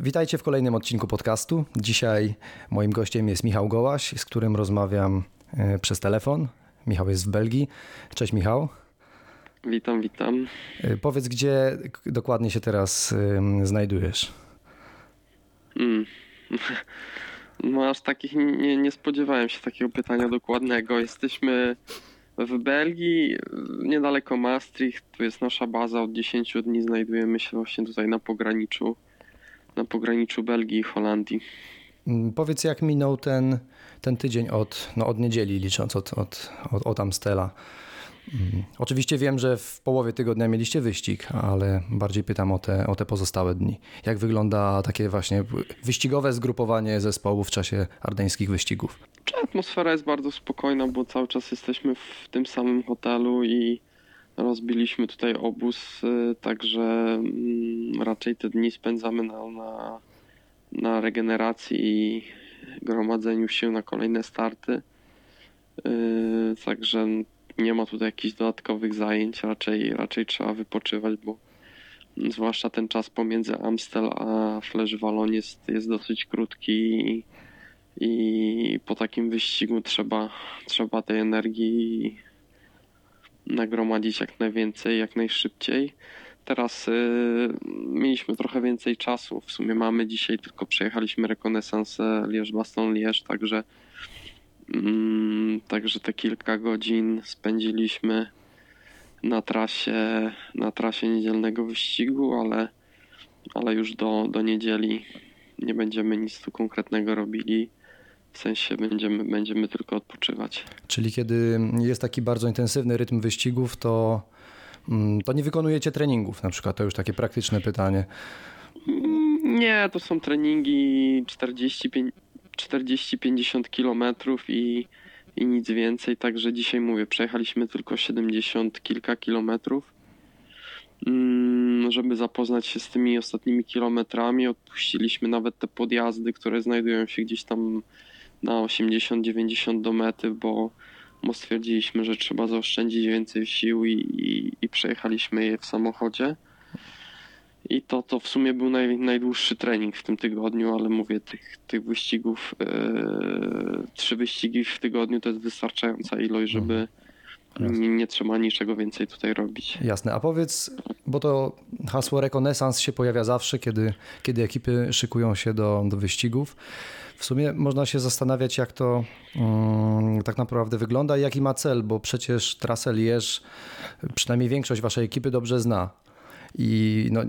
Witajcie w kolejnym odcinku podcastu. Dzisiaj moim gościem jest Michał Gołaś, z którym rozmawiam e, przez telefon. Michał jest w Belgii. Cześć Michał. Witam, witam. E, powiedz, gdzie dokładnie się teraz znajdujesz? Mm. No aż takich nie, nie spodziewałem się takiego pytania dokładnego. Jesteśmy w Belgii, niedaleko Maastricht. Tu jest nasza baza. Od 10 dni znajdujemy się właśnie tutaj na pograniczu na pograniczu Belgii i Holandii. Mm, powiedz, jak minął ten, ten tydzień od, no od niedzieli, licząc od, od, od, od Amstela. Mm, oczywiście wiem, że w połowie tygodnia mieliście wyścig, ale bardziej pytam o te, o te pozostałe dni. Jak wygląda takie właśnie wyścigowe zgrupowanie zespołu w czasie ardeńskich wyścigów? Atmosfera jest bardzo spokojna, bo cały czas jesteśmy w tym samym hotelu i rozbiliśmy tutaj obóz, y, także mm, raczej te dni spędzamy na, na, na regeneracji i gromadzeniu się na kolejne starty. Y, także nie ma tutaj jakichś dodatkowych zajęć, raczej, raczej trzeba wypoczywać, bo zwłaszcza ten czas pomiędzy Amstel a Flash Wallon jest, jest dosyć krótki i, i po takim wyścigu trzeba, trzeba tej energii nagromadzić jak najwięcej, jak najszybciej. Teraz y, mieliśmy trochę więcej czasu. W sumie mamy dzisiaj tylko przejechaliśmy rekonesansę Lierz-Baston-Lierz, także, mm, także te kilka godzin spędziliśmy na trasie, na trasie niedzielnego wyścigu, ale, ale już do, do niedzieli nie będziemy nic tu konkretnego robili. W sensie będziemy, będziemy tylko odpoczywać. Czyli kiedy jest taki bardzo intensywny rytm wyścigów, to, mm, to nie wykonujecie treningów na przykład? To już takie praktyczne pytanie. Nie, to są treningi 40-50 kilometrów i, i nic więcej. Także dzisiaj mówię, przejechaliśmy tylko 70 kilka kilometrów. Mm, żeby zapoznać się z tymi ostatnimi kilometrami, odpuściliśmy nawet te podjazdy, które znajdują się gdzieś tam na 80-90 do mety, bo, bo stwierdziliśmy, że trzeba zaoszczędzić więcej sił i, i, i przejechaliśmy je w samochodzie. I to, to w sumie był naj, najdłuższy trening w tym tygodniu, ale mówię, tych, tych wyścigów, yy, trzy wyścigi w tygodniu to jest wystarczająca ilość, żeby mhm. Nie, nie, trzeba niczego więcej tutaj robić. Jasne, a powiedz, bo to hasło rekonesans się pojawia zawsze, kiedy, kiedy ekipy szykują się do, do wyścigów. W sumie można się zastanawiać, jak to um, tak naprawdę wygląda i jaki ma cel, bo przecież trasę Lierz przynajmniej większość waszej ekipy dobrze zna. I no,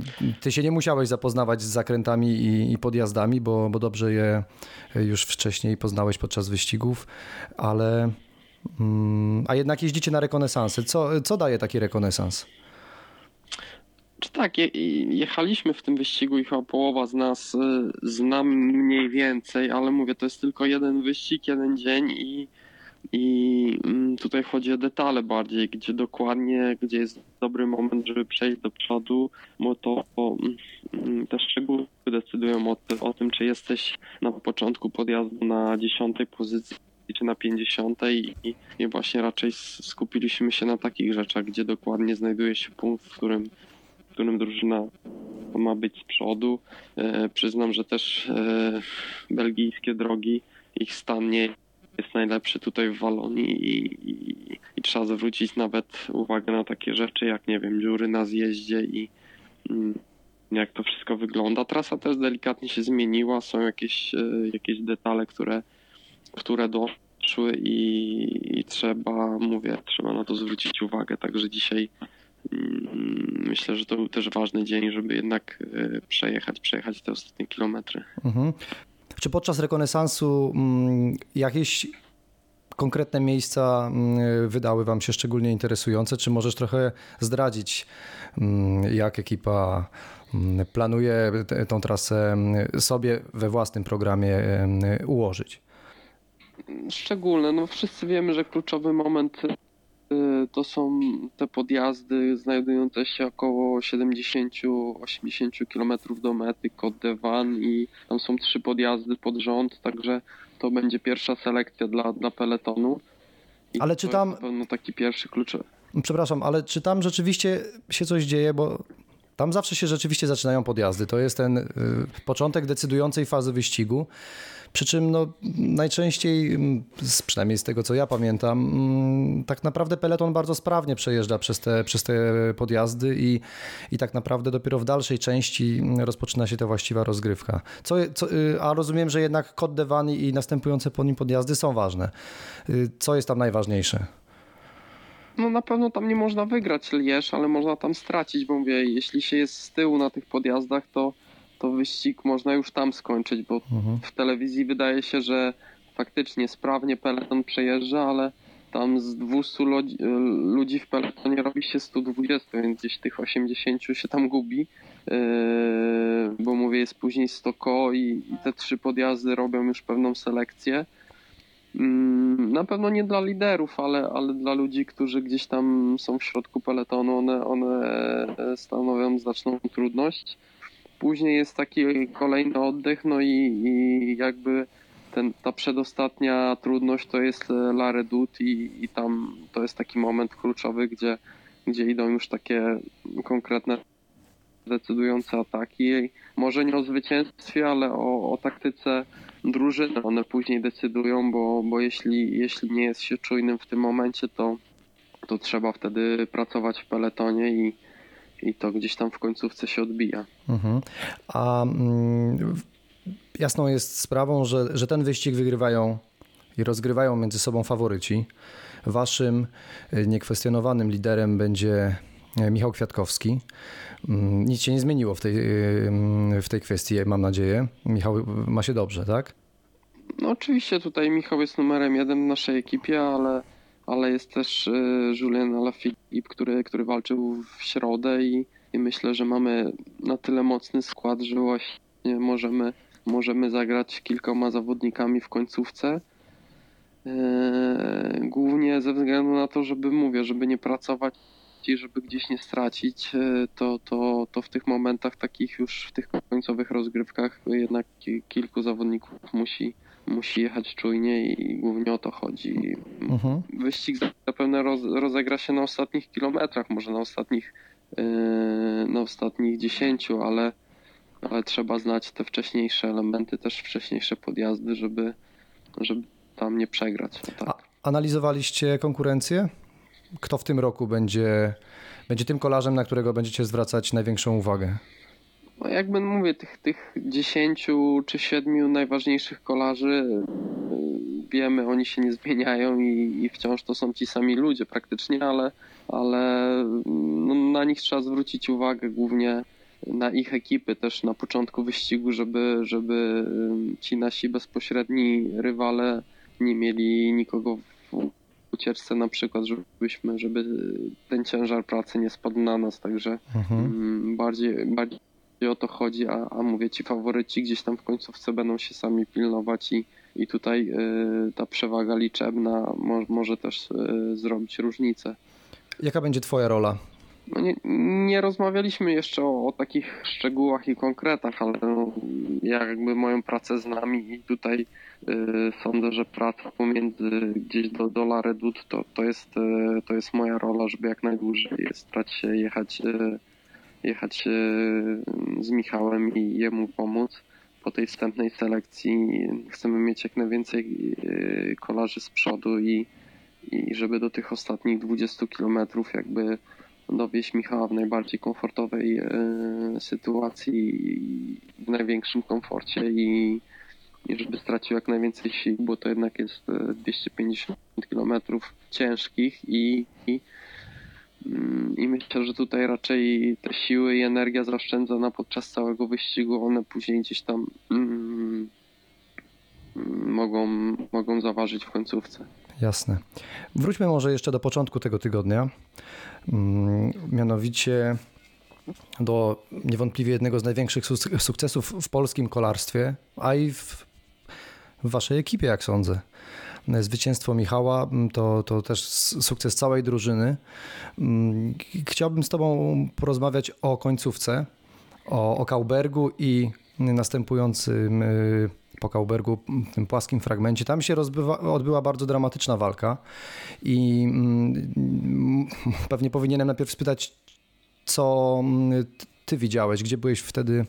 ty się nie musiałeś zapoznawać z zakrętami i, i podjazdami, bo, bo dobrze je już wcześniej poznałeś podczas wyścigów, ale. Um, a jednak jeździcie na rekonesansy. Co, co daje taki rekonesans? Czy tak, je, jechaliśmy w tym wyścigu i chyba połowa z nas y, znam mniej więcej, ale mówię, to jest tylko jeden wyścig, jeden dzień i, i mm, tutaj chodzi o detale bardziej, gdzie dokładnie, gdzie jest dobry moment, żeby przejść do przodu, bo to bo, mm, te szczegóły decydują o, o tym, czy jesteś na początku podjazdu na dziesiątej pozycji czy na 50 i, i właśnie raczej skupiliśmy się na takich rzeczach, gdzie dokładnie znajduje się punkt, w którym którym drużyna ma być z przodu. E, przyznam, że też e, belgijskie drogi, ich stan nie jest najlepszy tutaj w Walonii i, i, i, trzeba zwrócić nawet uwagę na takie rzeczy jak, nie wiem, dziury na zjeździe i mm, jak to wszystko wygląda. Trasa też delikatnie się zmieniła, są jakieś, e, jakieś detale, które, które doszły i, i trzeba, mówię, trzeba na to zwrócić uwagę. Także dzisiaj Mm, myślę, że to był też ważny dzień, żeby jednak e, przejechać, przejechać te ostatnie kilometry. Mhm. Czy podczas rekonesansu mm, jakieś konkretne miejsca mm, wydały Wam się szczególnie interesujące? Czy możesz trochę zdradzić, jak ekipa planuje tą trasę sobie we własnym programie ułożyć? Szczególne. No wszyscy wiemy, że kluczowy moment Y, to są te podjazdy znajdujące się około 70-80 km do mety Côte i tam są trzy podjazdy pod rząd, także to będzie pierwsza selekcja dla, dla peletonu. I ale czy tam... To taki pierwszy klucz. Przepraszam, ale czy tam rzeczywiście się coś dzieje, bo Tam zawsze się rzeczywiście zaczynają podjazdy. To jest ten y, początek decydującej fazy wyścigu. Przy czym no, najczęściej, mm, przynajmniej z tego co ja pamiętam, mm, tak naprawdę peleton bardzo sprawnie przejeżdża przez te, przez te podjazdy i, i tak naprawdę dopiero w dalszej części rozpoczyna się ta właściwa rozgrywka. Co, co, y, a rozumiem, że jednak kod Devani i następujące po nim podjazdy są ważne. Y, co jest tam najważniejsze? No na pewno tam nie można wygrać Lierz, ale można tam stracić, bo mówię, jeśli się jest z tyłu na tych podjazdach, to to wyścig można już tam skończyć, bo mhm. w telewizji wydaje się, że faktycznie sprawnie peleton przejeżdża, ale tam z 200 ludzi, ludzi w peletonie robi się 120, więc gdzieś tych 80 się tam gubi, yy, bo mówię, jest później 100 ko i, i te trzy podjazdy robią już pewną selekcję. Mm, na pewno nie dla liderów, ale, ale dla ludzi, którzy gdzieś tam są w środku peletonu, one, one stanowią znaczną trudność. Później jest taki kolejny oddech, no i, i jakby ten, ta przedostatnia trudność to jest La Redoute i, i tam to jest taki moment kluczowy, gdzie, gdzie idą już takie konkretne decydujące ataki. Może nie o zwycięstwie, ale o, o taktyce drużyny. One później decydują, bo, bo jeśli, jeśli nie jest się czujnym w tym momencie, to, to trzeba wtedy pracować w peletonie i, i to gdzieś tam w końcówce się odbija. Mhm. A mm, jasną jest sprawą, że, że ten wyścig wygrywają i rozgrywają między sobą faworyci. Waszym y, niekwestionowanym liderem będzie Michał Kwiatkowski. Mm, nic się nie zmieniło w tej, y, w tej kwestii, mam nadzieję. Michał ma się dobrze, tak? No oczywiście tutaj Michał jest numerem jeden w naszej ekipie, ale ale jest też e, Julien Alaphilippe, który, który walczył w środę i, i myślę, że mamy na tyle mocny skład, że właśnie możemy, możemy zagrać kilkoma zawodnikami w końcówce. E, głównie ze względu na to, żeby mówię, żeby nie pracować i żeby gdzieś nie stracić, e, to, to, to w tych momentach takich już w tych końcowych rozgrywkach jednak kilku zawodników musi, musi jechać czujnie i głównie o to chodzi. Mhm. Wyścig zapewne roz, rozegra się na ostatnich kilometrach, może na ostatnich yy, na ostatnich dziesięciu, ale, ale trzeba znać te wcześniejsze elementy, też wcześniejsze podjazdy, żeby, żeby tam nie przegrać. Tak. A, analizowaliście konkurencję? Kto w tym roku będzie, będzie tym kolarzem, na którego będziecie zwracać największą uwagę? No jakby mówię, tych, tych 10 czy 7 najważniejszych kolarzy y, wiemy, oni się nie zmieniają i, i wciąż to są ci sami ludzie praktycznie, ale, ale no, na nich trzeba zwrócić uwagę głównie na ich ekipy też na początku wyścigu, żeby, żeby y, ci nasi bezpośredni rywale nie mieli nikogo w ucieczce na przykład, żebyśmy, żeby ten ciężar pracy nie spadł na nas, także mhm. Mm, bardziej, bardziej o to chodzi, a, a mówię ci, faworyci gdzieś tam w końcówce będą się sami pilnować i, i tutaj y, ta przewaga liczebna mo, może też y, zrobić różnicę. Jaka będzie Twoja rola? No nie, nie rozmawialiśmy jeszcze o, o, takich szczegółach i konkretach, ale no, ja jakby moją pracę z nami i tutaj y, sądzę, że praca pomiędzy gdzieś do dola redut to, to, jest, y, to jest moja rola, żeby jak najdłużej starać się jechać y, jechać e, z Michałem i jemu pomóc. Po tej wstępnej selekcji chcemy mieć jak najwięcej e, kolarzy z przodu i, i żeby do tych ostatnich 20 kilometrów jakby dowieść Michała w najbardziej komfortowej e, sytuacji i w największym komforcie i, i żeby stracił jak najwięcej sił, bo to jednak jest 250 kilometrów ciężkich i, i Mm, I myślę, że tutaj raczej te siły i energia zaoszczędzona podczas całego wyścigu, one później gdzieś tam mm, mm, mogą, mogą zaważyć w końcówce. Jasne. Wróćmy może jeszcze do początku tego tygodnia. Mianowicie do niewątpliwie jednego z największych sukcesów w polskim kolarstwie, a i w, w waszej ekipie, jak sądzę zwycięstwo Michała mm, to, to też sukces całej drużyny. Mm, chciałbym z Tobą porozmawiać o końcówce, o, o Kaubergu i następującym y, po Kaubergu, tym płaskim fragmencie. Tam się rozbywa, odbyła bardzo dramatyczna walka i mm, pewnie powinienem najpierw spytać, co ty widziałeś? Gdzie byłeś wtedy, y,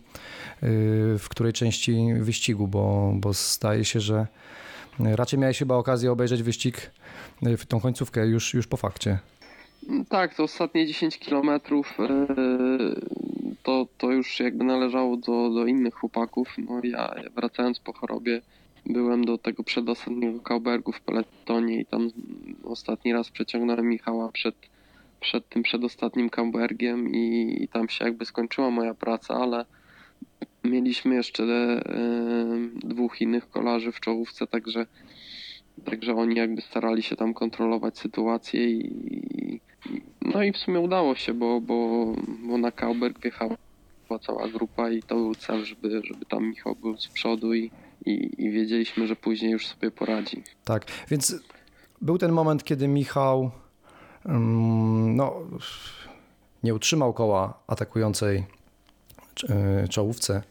w której części wyścigu? Bo, bo staje się, że raczej miałeś chyba okazję obejrzeć wyścig y, w tą końcówkę już, już po fakcie. Tak, to ostatnie 10 kilometrów to, to już jakby należało do, do innych chłopaków. No ja wracając po chorobie byłem do tego przedostatniego Kaubergu w peletonie i tam ostatni raz przeciągnąłem Michała przed, przed tym przedostatnim Kaubergiem i, i tam się jakby skończyła moja praca, ale mieliśmy jeszcze e, dwóch innych kolarzy w czołówce, także, także oni jakby starali się tam kontrolować sytuację i, no i w sumie udało się, bo, bo, bo na Kauberg wjechała cała grupa i to był cel, żeby, żeby tam Michał był z przodu i, i, i wiedzieliśmy, że później już sobie poradzi. Tak, więc był ten moment, kiedy Michał mm, no, nie utrzymał koła atakującej e, czołówce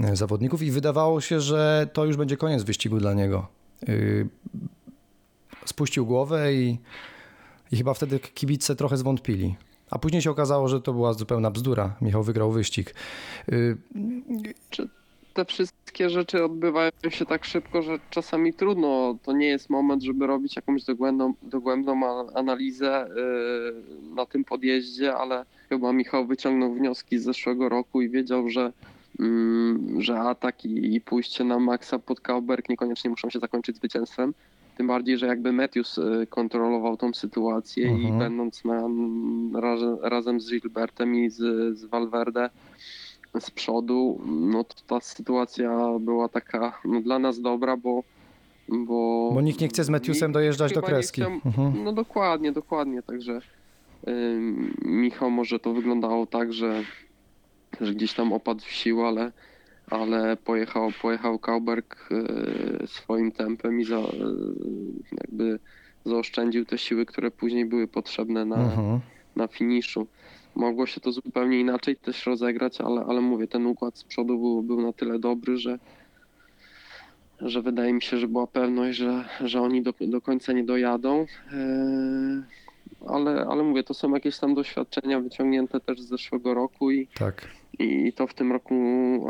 e, zawodników i wydawało się, że to już będzie koniec wyścigu dla niego. E, spuścił głowę i, i chyba wtedy kibice trochę zwątpili. A później się okazało, że to była zupełna bzdura. Michał wygrał wyścig. Czy te wszystkie rzeczy odbywają się tak szybko, że czasami trudno. To nie jest moment, żeby robić jakąś dogłębną, dogłębną analizę yy, na tym podjeździe, ale chyba Michał wyciągnął wnioski z zeszłego roku i wiedział, że, że atak i, pójście na maksa pod Kauberg niekoniecznie muszą się zakończyć zwycięstwem. Tym bardziej, że jakby Matthews y, kontrolował tą sytuację i mhm. będąc na, razem z Gilbertem i z, z Valverde z przodu, no to ta sytuacja była taka no, dla nas dobra, bo bo, bo nikt nie chce z Matthewsem dojeżdżać do kreski. Mhm. No dokładnie, dokładnie, także Michał może to wyglądało tak, że, że gdzieś tam opadł w siłę, ale ale pojechał, pojechał Kauberg e, swoim tempem i za, e, jakby zaoszczędził te siły, które później były potrzebne na, mhm. na finiszu. Mogło się to zupełnie inaczej też rozegrać, ale, ale mówię, ten układ z przodu był, był na tyle dobry, że, że wydaje mi się, że była pewność, że, że oni do, do końca nie dojadą. E, ale, ale mówię, to są jakieś tam doświadczenia wyciągnięte też z zeszłego roku i, tak. I to w tym roku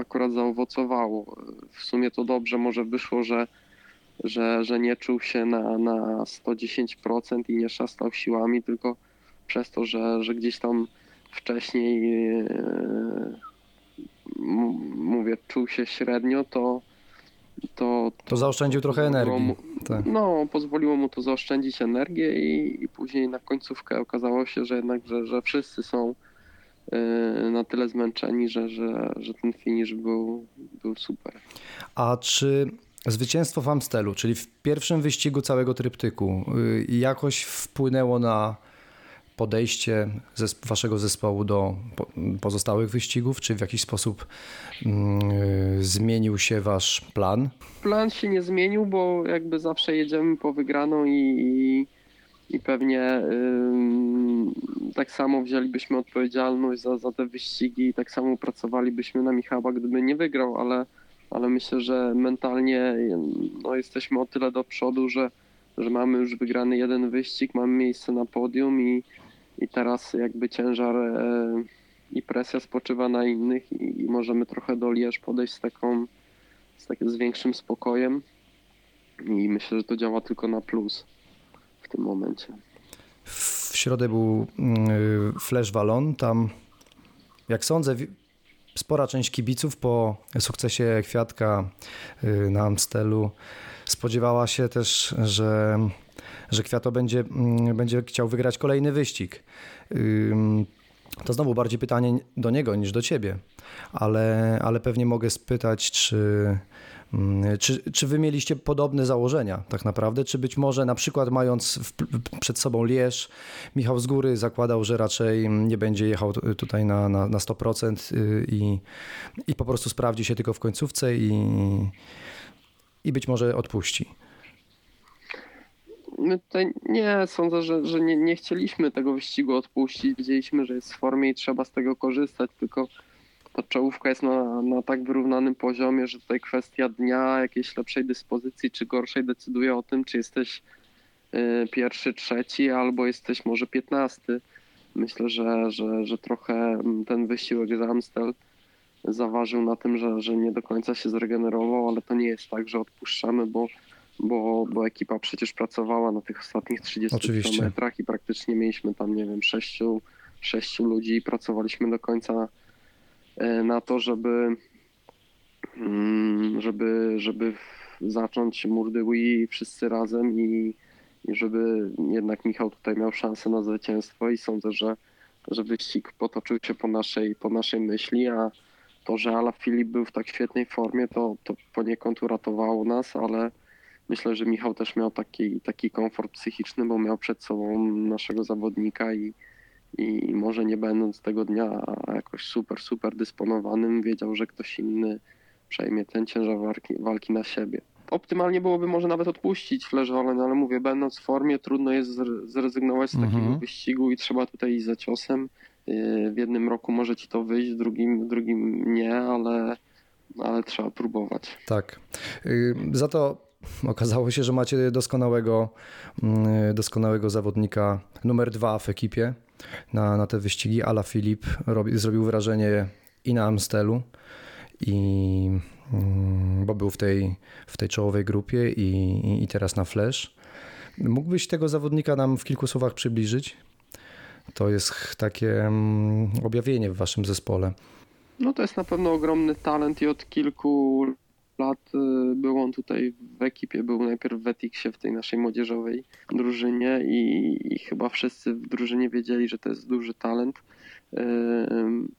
akurat zaowocowało. W sumie to dobrze może wyszło, że, że, że nie czuł się na, na 110% i nie szastał siłami, tylko przez to, że, że gdzieś tam wcześniej yy, mówię, czuł się średnio, to to, to, to zaoszczędził trochę energii. Mu, tak. No, pozwoliło mu to zaoszczędzić energię i, i, później na końcówkę okazało się, że jednak, że, że wszyscy są na tyle zmęczeni, że, że, że ten finish był, był super. A czy zwycięstwo w Amstelu, czyli w pierwszym wyścigu całego tryptyku, yy, jakoś wpłynęło na podejście waszego zespołu do pozostałych wyścigów? Czy w jakiś sposób mm, zmienił się wasz plan? Plan się nie zmienił, bo jakby zawsze jedziemy po wygraną i, i, i pewnie tak samo wzięlibyśmy odpowiedzialność za, za te wyścigi i tak samo pracowalibyśmy na Michała, gdyby nie wygrał, ale, ale myślę, że mentalnie no, jesteśmy o tyle do przodu, że że mamy już wygrany jeden wyścig, mamy miejsce na podium i, i teraz jakby ciężar e, i presja spoczywa na innych i, możemy trochę do Lierz podejść z taką, z, takim, z większym spokojem. I myślę, że to działa tylko na plus tym momencie. W środę był mm, Flash Wallon, tam jak sądzę spora część kibiców po sukcesie Kwiatka y, na Amstelu spodziewała się też, że że Kwiato będzie, mm, będzie chciał wygrać kolejny wyścig. To znowu bardziej pytanie do niego niż do ciebie, ale, ale pewnie mogę spytać, czy, mm, czy, czy wy mieliście podobne założenia tak naprawdę? Czy być może na przykład mając w, przed sobą Lierz, Michał z góry zakładał, że raczej nie będzie jechał tutaj na, na, na 100% y, i, i po prostu sprawdzi się tylko w końcówce i, i być może odpuści? My tutaj nie sądzę, że, że nie, nie chcieliśmy tego wyścigu odpuścić. Widzieliśmy, że jest w formie i trzeba z tego korzystać, tylko ta czołówka jest na, na tak wyrównanym poziomie, że tutaj kwestia dnia, jakiejś lepszej dyspozycji czy gorszej decyduje o tym, czy jesteś y, pierwszy, trzeci albo jesteś może piętnasty. myślę, że, że, że trochę ten wysiłek z Amstel zaważył na tym, że, że nie do końca się zregenerował, ale to nie jest tak, że odpuszczamy, bo, bo, bo ekipa przecież pracowała na tych ostatnich 30 Oczywiście. kilometrach i praktycznie mieliśmy tam, nie wiem, sześciu, sześciu ludzi i pracowaliśmy do końca e, na to, żeby mm, żeby, żeby zacząć Murdy Wii wszyscy razem i, i żeby jednak Michał tutaj miał szansę na zwycięstwo i sądzę, że, że wyścig potoczył się po naszej, po naszej myśli, a to, że Ala Filip był w tak świetnej formie, to, to poniekąd uratowało nas, ale myślę, że Michał też miał taki, taki komfort psychiczny, bo miał przed sobą naszego zawodnika i, i może nie będąc tego dnia jakoś super, super dysponowanym, wiedział, że ktoś inny przejmie ten ciężar walki, walki na siebie. Optymalnie byłoby może nawet odpuścić no ale mówię, będąc w formie, trudno jest zrezygnować z takiego Mhm. wyścigu i trzeba tutaj iść za ciosem. Yy, W jednym roku może ci to wyjść, w drugim, drugim nie, ale, ale trzeba próbować. Tak. Y, Za to okazało się, że macie doskonałego, mm, doskonałego zawodnika numer dwa w ekipie na, na te wyścigi. Ala Filip robi, zrobił wrażenie i na Amstelu, i, mm, bo był w tej, w tej czołowej grupie i, i- i teraz na Flash. Mógłbyś tego zawodnika nam w kilku słowach przybliżyć? To jest takie mm, objawienie w waszym zespole. No to jest na pewno ogromny talent i od kilku lat y, był on tutaj w ekipie. Był najpierw w Etiksie w tej naszej młodzieżowej drużynie i, i chyba wszyscy w drużynie wiedzieli, że to jest duży talent. Ym,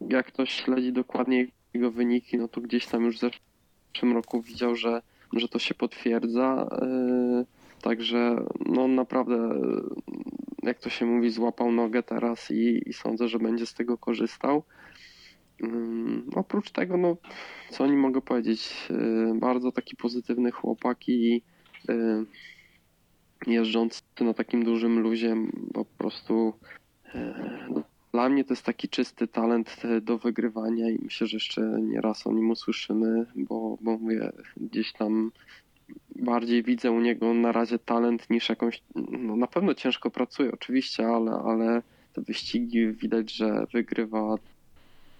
Jak ktoś śledzi dokładnie jego wyniki, no to gdzieś tam już w zeszłym roku widział, że, że to się potwierdza. Yy, Także no naprawdę, jak to się mówi, złapał nogę teraz i, i sądzę, że będzie z tego korzystał. Ym, Oprócz tego, no, co oni mogę powiedzieć, yy, bardzo taki pozytywny chłopak i yy, jeżdżący na takim dużym luzie, po prostu yy, no, dla mnie to jest taki czysty talent do wygrywania i myślę, że jeszcze nie raz o nim usłyszymy, bo, bo mówię, gdzieś tam bardziej widzę u niego na razie talent niż jakąś, no na pewno ciężko pracuje oczywiście, ale, ale te wyścigi widać, że wygrywa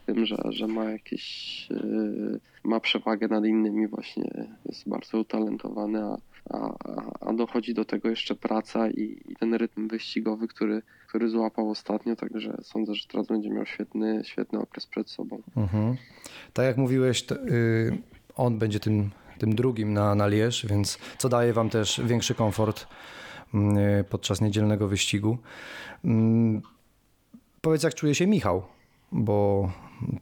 tym, że, że ma jakieś, yy, ma przewagę nad innymi właśnie, jest bardzo utalentowany, a, a, a- dochodzi do tego jeszcze praca i, i ten rytm wyścigowy, który, który złapał ostatnio, także sądzę, że teraz będzie miał świetny, świetny okres przed sobą. Mhm. Tak jak mówiłeś, to, y, on będzie tym, tym drugim na, na Lierz, więc co daje wam też większy komfort y, podczas niedzielnego wyścigu. Mm, Powiedz, jak czuje się Michał, bo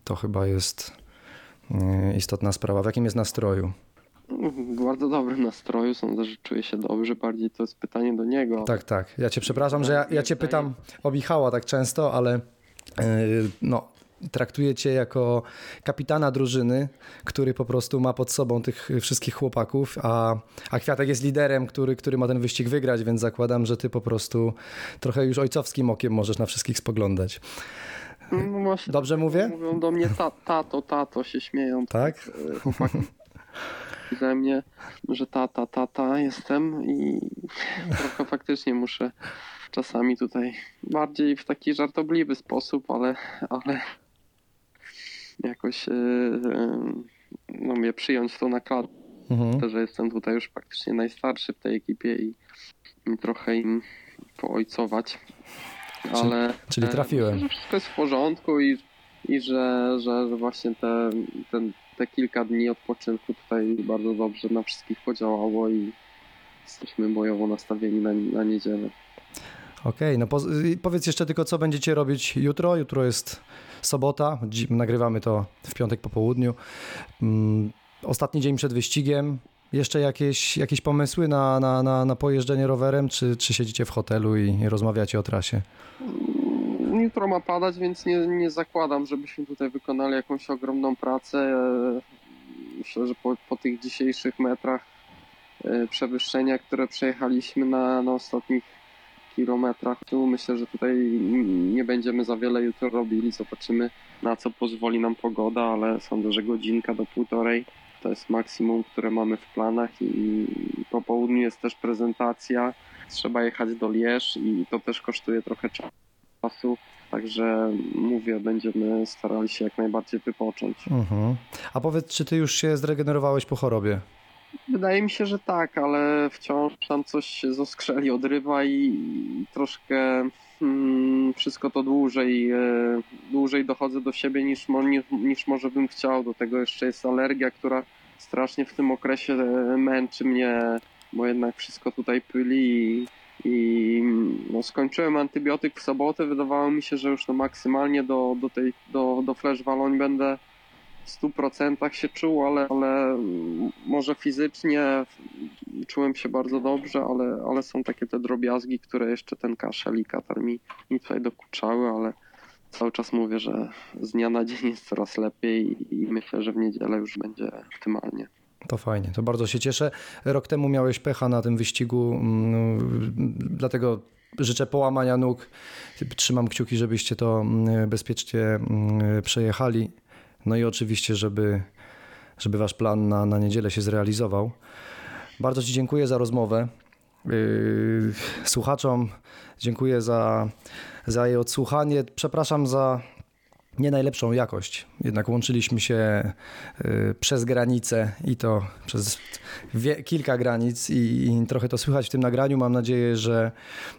to chyba jest y, istotna sprawa. W jakim jest nastroju? W bardzo dobrym nastroju, sądzę, że czuje się dobrze, bardziej to jest pytanie do niego. Tak, tak. Ja cię przepraszam, że ja, ja cię pytam o Michała tak często, ale y, no, traktuję cię jako kapitana drużyny, który po prostu ma pod sobą tych wszystkich chłopaków, a, a Kwiatek jest liderem, który, który ma ten wyścig wygrać, więc zakładam, że ty po prostu trochę już ojcowskim okiem możesz na wszystkich spoglądać. No właśnie, Dobrze mówię? Mówią do mnie ta, tato, tato, się śmieją. Tak? e, Chłopaki ze mnie, że tata, tata jestem i trochę faktycznie muszę czasami tutaj bardziej w taki żartobliwy sposób, ale, ale jakoś e, e, no mnie przyjąć to na klatę, Mhm. że jestem tutaj już praktycznie najstarszy w tej ekipie i, i trochę im poojcować. Ale czyli e, trafiłem. Że wszystko jest w porządku i, i że, że, że właśnie te, ten, te kilka dni odpoczynku tutaj bardzo dobrze na wszystkich podziałało i jesteśmy bojowo nastawieni na, na niedzielę. Okej, no poz- y, powiedz jeszcze tylko, co będziecie robić jutro. Jutro jest sobota, nagrywamy to w piątek po południu. Mm, Ostatni dzień przed wyścigiem. Jeszcze jakieś, jakieś pomysły na, na, na, na pojeżdżenie rowerem, czy, czy siedzicie w hotelu i, rozmawiacie o trasie? Jutro ma padać, więc nie, nie zakładam, żebyśmy tutaj wykonali jakąś ogromną pracę. Myślę, że po, po tych dzisiejszych metrach e, przewyższenia, które przejechaliśmy na, na ostatnich kilometrach, tu myślę, że tutaj nie będziemy za wiele jutro robili. Zobaczymy, na co pozwoli nam pogoda, ale sądzę, że godzinka do półtorej to jest maksimum, które mamy w planach i po południu jest też prezentacja. Trzeba jechać do Lierz i to też kosztuje trochę czasu. Także mówię, będziemy starali się jak najbardziej wypocząć. Mhm. A powiedz, czy ty już się zregenerowałeś po chorobie? Wydaje mi się, że tak, ale wciąż tam coś się zoskrzeli, odrywa i troszkę wszystko to dłużej, e, dłużej dochodzę do siebie niż, niż, może bym chciał. Do tego jeszcze jest alergia, która strasznie w tym okresie e, męczy mnie, bo jednak wszystko tutaj pyli i, i no, skończyłem antybiotyk w sobotę. Wydawało mi się, że już no maksymalnie do, do tej do, do flash waloń będę 100% się czuł, ale, ale może fizycznie czułem się bardzo dobrze, ale, ale są takie te drobiazgi, które jeszcze ten kaszel i katar mi, mi tutaj dokuczały, ale cały czas mówię, że z dnia na dzień jest coraz lepiej i myślę, że w niedzielę już będzie optymalnie. To fajnie, to bardzo się cieszę. Rok temu miałeś pecha na tym wyścigu, no, dlatego życzę połamania nóg. Trzymam kciuki, żebyście to bezpiecznie przejechali. No i oczywiście, żeby, żeby wasz plan na, na niedzielę się zrealizował. Bardzo Ci dziękuję za rozmowę. Yy, słuchaczom dziękuję za, za jej odsłuchanie. Przepraszam za nie najlepszą jakość. Jednak łączyliśmy się y, przez granicę i to przez wie, kilka granic i, i, trochę to słychać w tym nagraniu. Mam nadzieję, że,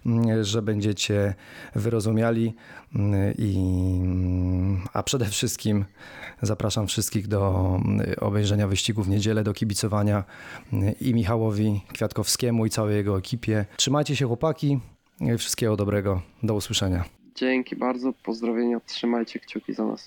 mm, że będziecie wyrozumiali mm, i mm, a przede wszystkim zapraszam wszystkich do obejrzenia wyścigu w niedzielę, do kibicowania i Michałowi Kwiatkowskiemu i całej jego ekipie. Trzymajcie się chłopaki. Wszystkiego dobrego. Do usłyszenia. Dzięki bardzo, pozdrowienia, trzymajcie kciuki za nas.